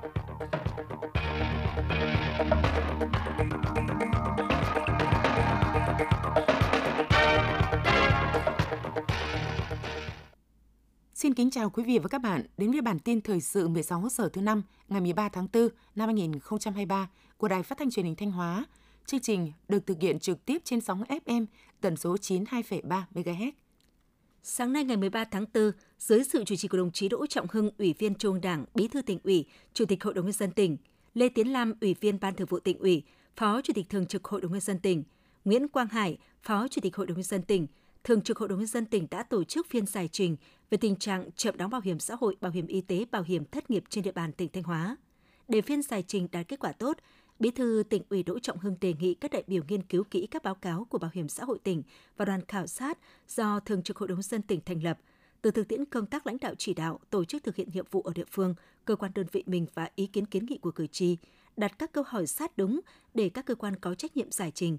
Xin kính chào quý vị và các bạn đến với bản tin thời sự 16 giờ thứ năm ngày 13 tháng 4 năm 2023 của Đài Phát thanh Truyền hình Thanh Hóa. Chương trình được thực hiện trực tiếp trên sóng FM tần số 92,3 MHz. Sáng nay ngày 13 tháng 4, dưới sự chủ trì của đồng chí Đỗ Trọng Hưng, Ủy viên Trung ương Đảng, Bí thư tỉnh ủy, Chủ tịch Hội đồng nhân dân tỉnh, Lê Tiến Lam, Ủy viên Ban Thường vụ tỉnh ủy, Phó Chủ tịch Thường trực Hội đồng nhân dân tỉnh, Nguyễn Quang Hải, Phó Chủ tịch Hội đồng nhân dân tỉnh, Thường trực Hội đồng nhân dân tỉnh đã tổ chức phiên giải trình về tình trạng chậm đóng bảo hiểm xã hội, bảo hiểm y tế, bảo hiểm thất nghiệp trên địa bàn tỉnh Thanh Hóa. Để phiên giải trình đạt kết quả tốt, Bí thư tỉnh ủy Đỗ Trọng Hưng đề nghị các đại biểu nghiên cứu kỹ các báo cáo của Bảo hiểm xã hội tỉnh và đoàn khảo sát do Thường trực Hội đồng nhân dân tỉnh thành lập, từ thực tiễn công tác lãnh đạo chỉ đạo, tổ chức thực hiện nhiệm vụ ở địa phương, cơ quan đơn vị mình và ý kiến kiến nghị của cử tri, đặt các câu hỏi sát đúng để các cơ quan có trách nhiệm giải trình.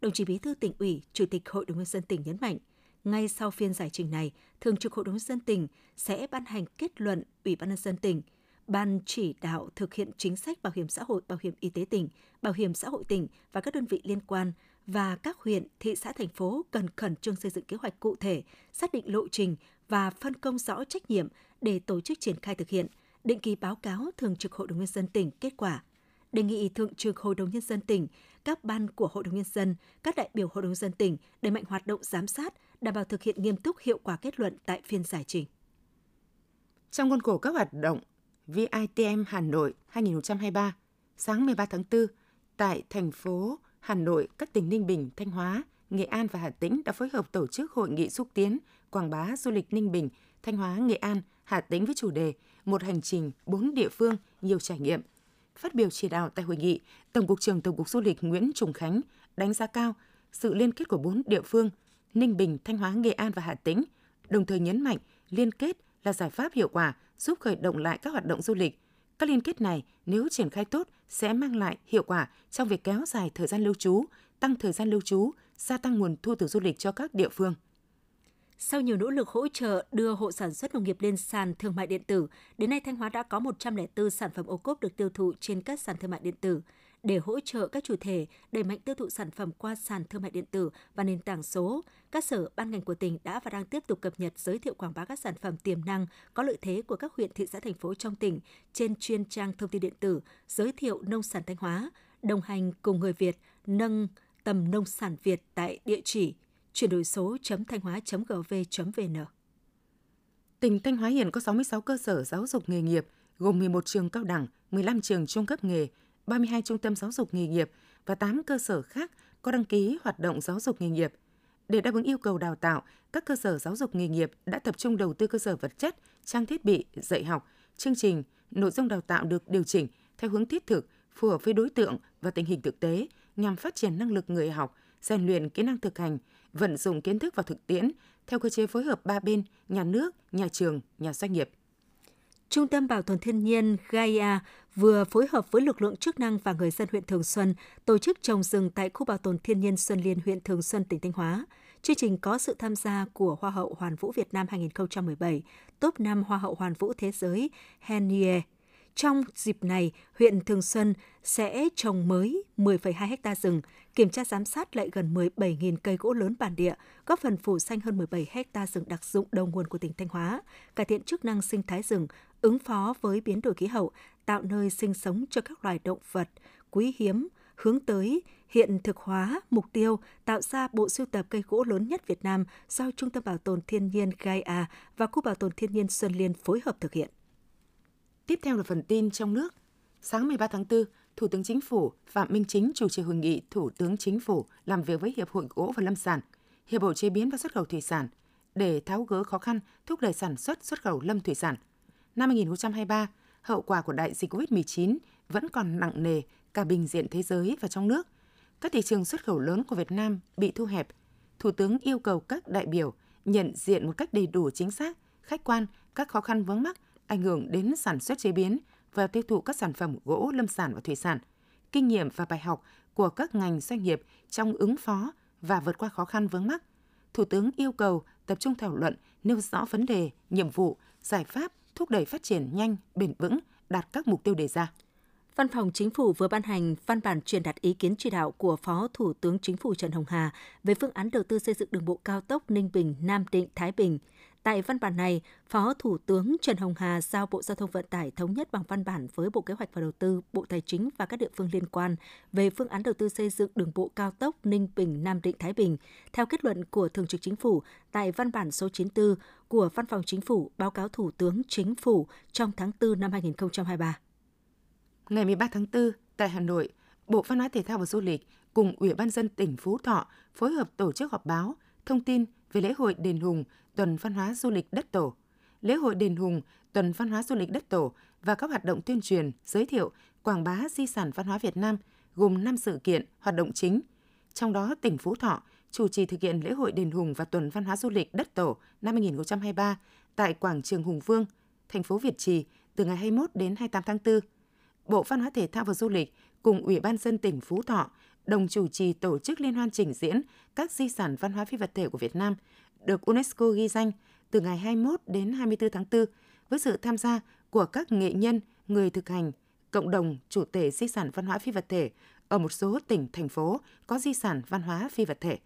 Đồng chí Bí thư tỉnh ủy, Chủ tịch Hội đồng nhân dân tỉnh nhấn mạnh, ngay sau phiên giải trình này, Thường trực Hội đồng nhân dân tỉnh sẽ ban hành kết luận Ủy ban nhân dân tỉnh, Ban chỉ đạo thực hiện chính sách bảo hiểm xã hội, bảo hiểm y tế tỉnh, bảo hiểm xã hội tỉnh và các đơn vị liên quan và các huyện, thị xã, thành phố cần khẩn trương xây dựng kế hoạch cụ thể, xác định lộ trình và phân công rõ trách nhiệm để tổ chức triển khai thực hiện, định kỳ báo cáo Thường trực Hội đồng Nhân dân tỉnh kết quả. Đề nghị Thường trực Hội đồng Nhân dân tỉnh, các ban của Hội đồng Nhân dân, các đại biểu Hội đồng Nhân dân tỉnh đẩy mạnh hoạt động giám sát, đảm bảo thực hiện nghiêm túc hiệu quả kết luận tại phiên giải trình. Trong khuôn khổ các hoạt động VITM Hà Nội 2023, sáng 13 tháng 4, tại thành phố Hà Nội, các tỉnh Ninh Bình, Thanh Hóa, Nghệ An và Hà Tĩnh đã phối hợp tổ chức hội nghị xúc tiến quảng bá du lịch Ninh Bình, Thanh Hóa, Nghệ An, Hà Tĩnh với chủ đề Một hành trình, bốn địa phương, nhiều trải nghiệm. Phát biểu chỉ đạo tại hội nghị, Tổng cục trưởng Tổng cục Du lịch Nguyễn Trùng Khánh đánh giá cao sự liên kết của bốn địa phương Ninh Bình, Thanh Hóa, Nghệ An và Hà Tĩnh, đồng thời nhấn mạnh liên kết là giải pháp hiệu quả giúp khởi động lại các hoạt động du lịch. Các liên kết này nếu triển khai tốt sẽ mang lại hiệu quả trong việc kéo dài thời gian lưu trú, tăng thời gian lưu trú, gia tăng nguồn thu từ du lịch cho các địa phương. Sau nhiều nỗ lực hỗ trợ đưa hộ sản xuất nông nghiệp lên sàn thương mại điện tử, đến nay Thanh Hóa đã có 104 sản phẩm ô cốp được tiêu thụ trên các sàn thương mại điện tử. Để hỗ trợ các chủ thể đẩy mạnh tiêu thụ sản phẩm qua sàn thương mại điện tử và nền tảng số, các sở ban ngành của tỉnh đã và đang tiếp tục cập nhật giới thiệu quảng bá các sản phẩm tiềm năng có lợi thế của các huyện thị xã thành phố trong tỉnh trên chuyên trang thông tin điện tử giới thiệu nông sản Thanh Hóa, đồng hành cùng người Việt nâng tầm nông sản Việt tại địa chỉ chuyển đổi số.thanh hóa.gov.vn. Tỉnh Thanh Hóa hiện có 66 cơ sở giáo dục nghề nghiệp, gồm 11 trường cao đẳng, 15 trường trung cấp nghề, 32 trung tâm giáo dục nghề nghiệp và 8 cơ sở khác có đăng ký hoạt động giáo dục nghề nghiệp. Để đáp ứng yêu cầu đào tạo, các cơ sở giáo dục nghề nghiệp đã tập trung đầu tư cơ sở vật chất, trang thiết bị, dạy học, chương trình, nội dung đào tạo được điều chỉnh theo hướng thiết thực, phù hợp với đối tượng và tình hình thực tế nhằm phát triển năng lực người học, rèn luyện kỹ năng thực hành, vận dụng kiến thức vào thực tiễn theo cơ chế phối hợp ba bên, nhà nước, nhà trường, nhà doanh nghiệp. Trung tâm Bảo tồn Thiên nhiên Gaia vừa phối hợp với lực lượng chức năng và người dân huyện Thường Xuân tổ chức trồng rừng tại khu bảo tồn thiên nhiên Xuân Liên, huyện Thường Xuân, tỉnh Thanh Hóa. Chương trình có sự tham gia của Hoa hậu Hoàn vũ Việt Nam 2017, top 5 Hoa hậu Hoàn vũ Thế giới Henie. Trong dịp này, huyện Thường Xuân sẽ trồng mới 10,2 ha rừng, kiểm tra giám sát lại gần 17.000 cây gỗ lớn bản địa, góp phần phủ xanh hơn 17 ha rừng đặc dụng đầu nguồn của tỉnh Thanh Hóa, cải thiện chức năng sinh thái rừng, ứng phó với biến đổi khí hậu, tạo nơi sinh sống cho các loài động vật quý hiếm, hướng tới hiện thực hóa mục tiêu tạo ra bộ sưu tập cây gỗ lớn nhất Việt Nam do Trung tâm Bảo tồn Thiên nhiên Gaia và Khu Bảo tồn Thiên nhiên Xuân Liên phối hợp thực hiện. Tiếp theo là phần tin trong nước. Sáng 13 tháng 4, Thủ tướng Chính phủ Phạm Minh Chính chủ trì hội nghị Thủ tướng Chính phủ làm việc với Hiệp hội Gỗ và Lâm sản, Hiệp hội Chế biến và Xuất khẩu Thủy sản để tháo gỡ khó khăn, thúc đẩy sản xuất xuất khẩu lâm thủy sản. Năm 2023, hậu quả của đại dịch COVID-19 vẫn còn nặng nề cả bình diện thế giới và trong nước. Các thị trường xuất khẩu lớn của Việt Nam bị thu hẹp. Thủ tướng yêu cầu các đại biểu nhận diện một cách đầy đủ chính xác, khách quan các khó khăn vướng mắc ảnh hưởng đến sản xuất chế biến và tiêu thụ các sản phẩm gỗ, lâm sản và thủy sản, kinh nghiệm và bài học của các ngành doanh nghiệp trong ứng phó và vượt qua khó khăn vướng mắc. Thủ tướng yêu cầu tập trung thảo luận, nêu rõ vấn đề, nhiệm vụ, giải pháp thúc đẩy phát triển nhanh, bền vững, đạt các mục tiêu đề ra. Văn phòng Chính phủ vừa ban hành văn bản truyền đạt ý kiến chỉ đạo của Phó Thủ tướng Chính phủ Trần Hồng Hà về phương án đầu tư xây dựng đường bộ cao tốc Ninh Bình, Nam Định, Thái Bình. Tại văn bản này, Phó Thủ tướng Trần Hồng Hà giao Bộ Giao thông Vận tải thống nhất bằng văn bản với Bộ Kế hoạch và Đầu tư, Bộ Tài chính và các địa phương liên quan về phương án đầu tư xây dựng đường bộ cao tốc Ninh Bình, Nam Định, Thái Bình. Theo kết luận của Thường trực Chính phủ tại văn bản số 94 của Văn phòng Chính phủ báo cáo Thủ tướng Chính phủ trong tháng 4 năm 2023. Ngày 13 tháng 4, tại Hà Nội, Bộ Văn hóa Thể thao và Du lịch cùng Ủy ban dân tỉnh Phú Thọ phối hợp tổ chức họp báo thông tin về lễ hội Đền Hùng, Tuần Văn hóa Du lịch Đất Tổ. Lễ hội Đền Hùng, Tuần Văn hóa Du lịch Đất Tổ và các hoạt động tuyên truyền, giới thiệu, quảng bá di sản văn hóa Việt Nam gồm 5 sự kiện, hoạt động chính. Trong đó, tỉnh Phú Thọ chủ trì thực hiện lễ hội Đền Hùng và Tuần Văn hóa Du lịch Đất Tổ năm 2023 tại Quảng trường Hùng Vương, thành phố Việt Trì từ ngày 21 đến 28 tháng 4 Bộ Văn hóa Thể thao và Du lịch cùng Ủy ban dân tỉnh Phú Thọ đồng chủ trì tổ chức liên hoan trình diễn các di sản văn hóa phi vật thể của Việt Nam được UNESCO ghi danh từ ngày 21 đến 24 tháng 4 với sự tham gia của các nghệ nhân, người thực hành, cộng đồng chủ thể di sản văn hóa phi vật thể ở một số tỉnh, thành phố có di sản văn hóa phi vật thể.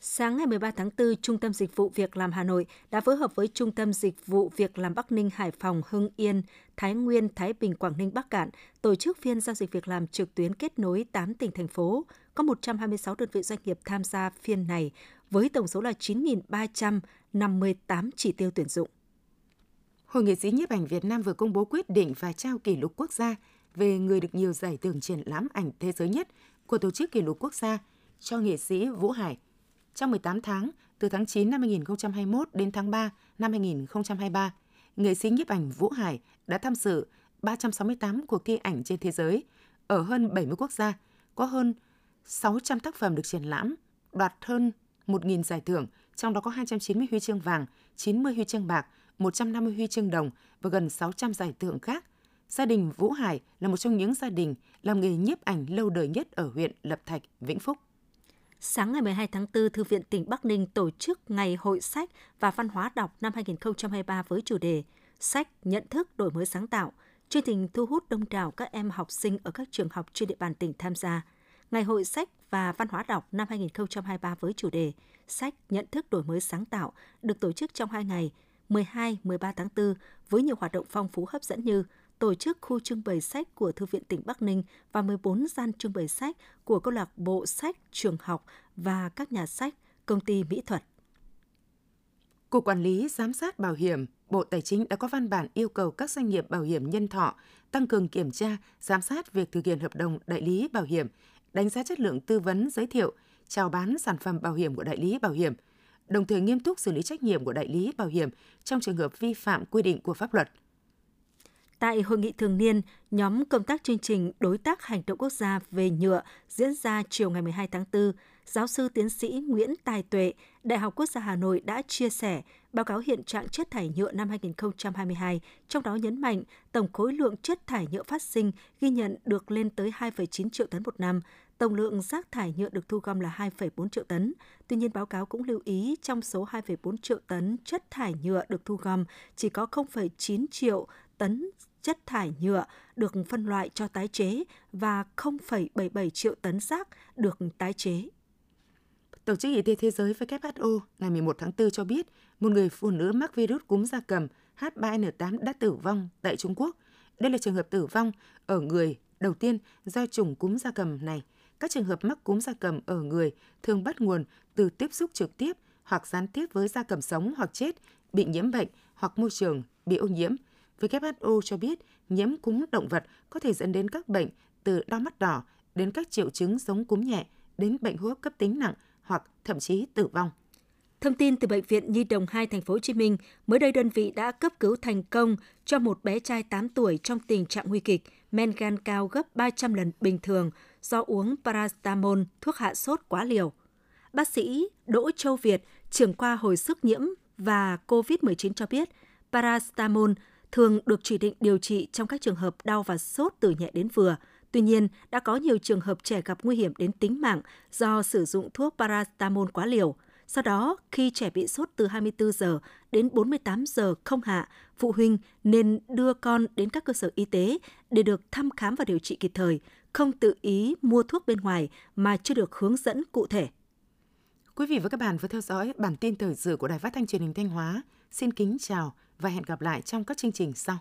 Sáng ngày 13 tháng 4, Trung tâm Dịch vụ Việc làm Hà Nội đã phối hợp với Trung tâm Dịch vụ Việc làm Bắc Ninh, Hải Phòng, Hưng Yên, Thái Nguyên, Thái Bình, Quảng Ninh, Bắc Cạn tổ chức phiên giao dịch việc làm trực tuyến kết nối 8 tỉnh thành phố. Có 126 đơn vị doanh nghiệp tham gia phiên này với tổng số là 9.358 chỉ tiêu tuyển dụng. Hội nghệ sĩ nhiếp ảnh Việt Nam vừa công bố quyết định và trao kỷ lục quốc gia về người được nhiều giải thưởng triển lãm ảnh thế giới nhất của Tổ chức Kỷ lục Quốc gia cho nghệ sĩ Vũ Hải trong 18 tháng, từ tháng 9 năm 2021 đến tháng 3 năm 2023, nghệ sĩ nhiếp ảnh Vũ Hải đã tham dự 368 cuộc thi ảnh trên thế giới ở hơn 70 quốc gia, có hơn 600 tác phẩm được triển lãm, đoạt hơn 1.000 giải thưởng, trong đó có 290 huy chương vàng, 90 huy chương bạc, 150 huy chương đồng và gần 600 giải thưởng khác. Gia đình Vũ Hải là một trong những gia đình làm nghề nhiếp ảnh lâu đời nhất ở huyện Lập Thạch, Vĩnh Phúc. Sáng ngày 12 tháng 4, Thư viện tỉnh Bắc Ninh tổ chức Ngày Hội sách và Văn hóa đọc năm 2023 với chủ đề Sách, nhận thức, đổi mới sáng tạo. Chương trình thu hút đông đảo các em học sinh ở các trường học trên địa bàn tỉnh tham gia. Ngày Hội sách và Văn hóa đọc năm 2023 với chủ đề Sách, nhận thức, đổi mới sáng tạo được tổ chức trong hai ngày 12-13 tháng 4 với nhiều hoạt động phong phú hấp dẫn như tổ chức khu trưng bày sách của Thư viện tỉnh Bắc Ninh và 14 gian trưng bày sách của câu lạc bộ sách, trường học và các nhà sách, công ty mỹ thuật. Cục Quản lý Giám sát Bảo hiểm, Bộ Tài chính đã có văn bản yêu cầu các doanh nghiệp bảo hiểm nhân thọ tăng cường kiểm tra, giám sát việc thực hiện hợp đồng đại lý bảo hiểm, đánh giá chất lượng tư vấn, giới thiệu, chào bán sản phẩm bảo hiểm của đại lý bảo hiểm, đồng thời nghiêm túc xử lý trách nhiệm của đại lý bảo hiểm trong trường hợp vi phạm quy định của pháp luật – Tại hội nghị thường niên, nhóm công tác chương trình Đối tác Hành động Quốc gia về nhựa diễn ra chiều ngày 12 tháng 4, giáo sư tiến sĩ Nguyễn Tài Tuệ, Đại học Quốc gia Hà Nội đã chia sẻ báo cáo hiện trạng chất thải nhựa năm 2022, trong đó nhấn mạnh tổng khối lượng chất thải nhựa phát sinh ghi nhận được lên tới 2,9 triệu tấn một năm, tổng lượng rác thải nhựa được thu gom là 2,4 triệu tấn. Tuy nhiên, báo cáo cũng lưu ý trong số 2,4 triệu tấn chất thải nhựa được thu gom, chỉ có 0,9 triệu tấn chất thải nhựa được phân loại cho tái chế và 0,77 triệu tấn rác được tái chế. Tổ chức Y tế Thế giới WHO ngày 11 tháng 4 cho biết một người phụ nữ mắc virus cúm da cầm H3N8 đã tử vong tại Trung Quốc. Đây là trường hợp tử vong ở người đầu tiên do chủng cúm da cầm này. Các trường hợp mắc cúm da cầm ở người thường bắt nguồn từ tiếp xúc trực tiếp hoặc gián tiếp với da cầm sống hoặc chết, bị nhiễm bệnh hoặc môi trường bị ô nhiễm – WHO cho biết nhiễm cúm động vật có thể dẫn đến các bệnh từ đau mắt đỏ đến các triệu chứng giống cúm nhẹ đến bệnh hô hấp cấp tính nặng hoặc thậm chí tử vong. Thông tin từ bệnh viện Nhi đồng 2 thành phố Hồ Chí Minh, mới đây đơn vị đã cấp cứu thành công cho một bé trai 8 tuổi trong tình trạng nguy kịch, men gan cao gấp 300 lần bình thường do uống paracetamol, thuốc hạ sốt quá liều. Bác sĩ Đỗ Châu Việt, trưởng khoa hồi sức nhiễm và COVID-19 cho biết, paracetamol thường được chỉ định điều trị trong các trường hợp đau và sốt từ nhẹ đến vừa. Tuy nhiên, đã có nhiều trường hợp trẻ gặp nguy hiểm đến tính mạng do sử dụng thuốc paracetamol quá liều. Sau đó, khi trẻ bị sốt từ 24 giờ đến 48 giờ không hạ, phụ huynh nên đưa con đến các cơ sở y tế để được thăm khám và điều trị kịp thời, không tự ý mua thuốc bên ngoài mà chưa được hướng dẫn cụ thể. Quý vị và các bạn vừa theo dõi bản tin thời sự của Đài Phát thanh Truyền hình Thanh Hóa. Xin kính chào và hẹn gặp lại trong các chương trình sau.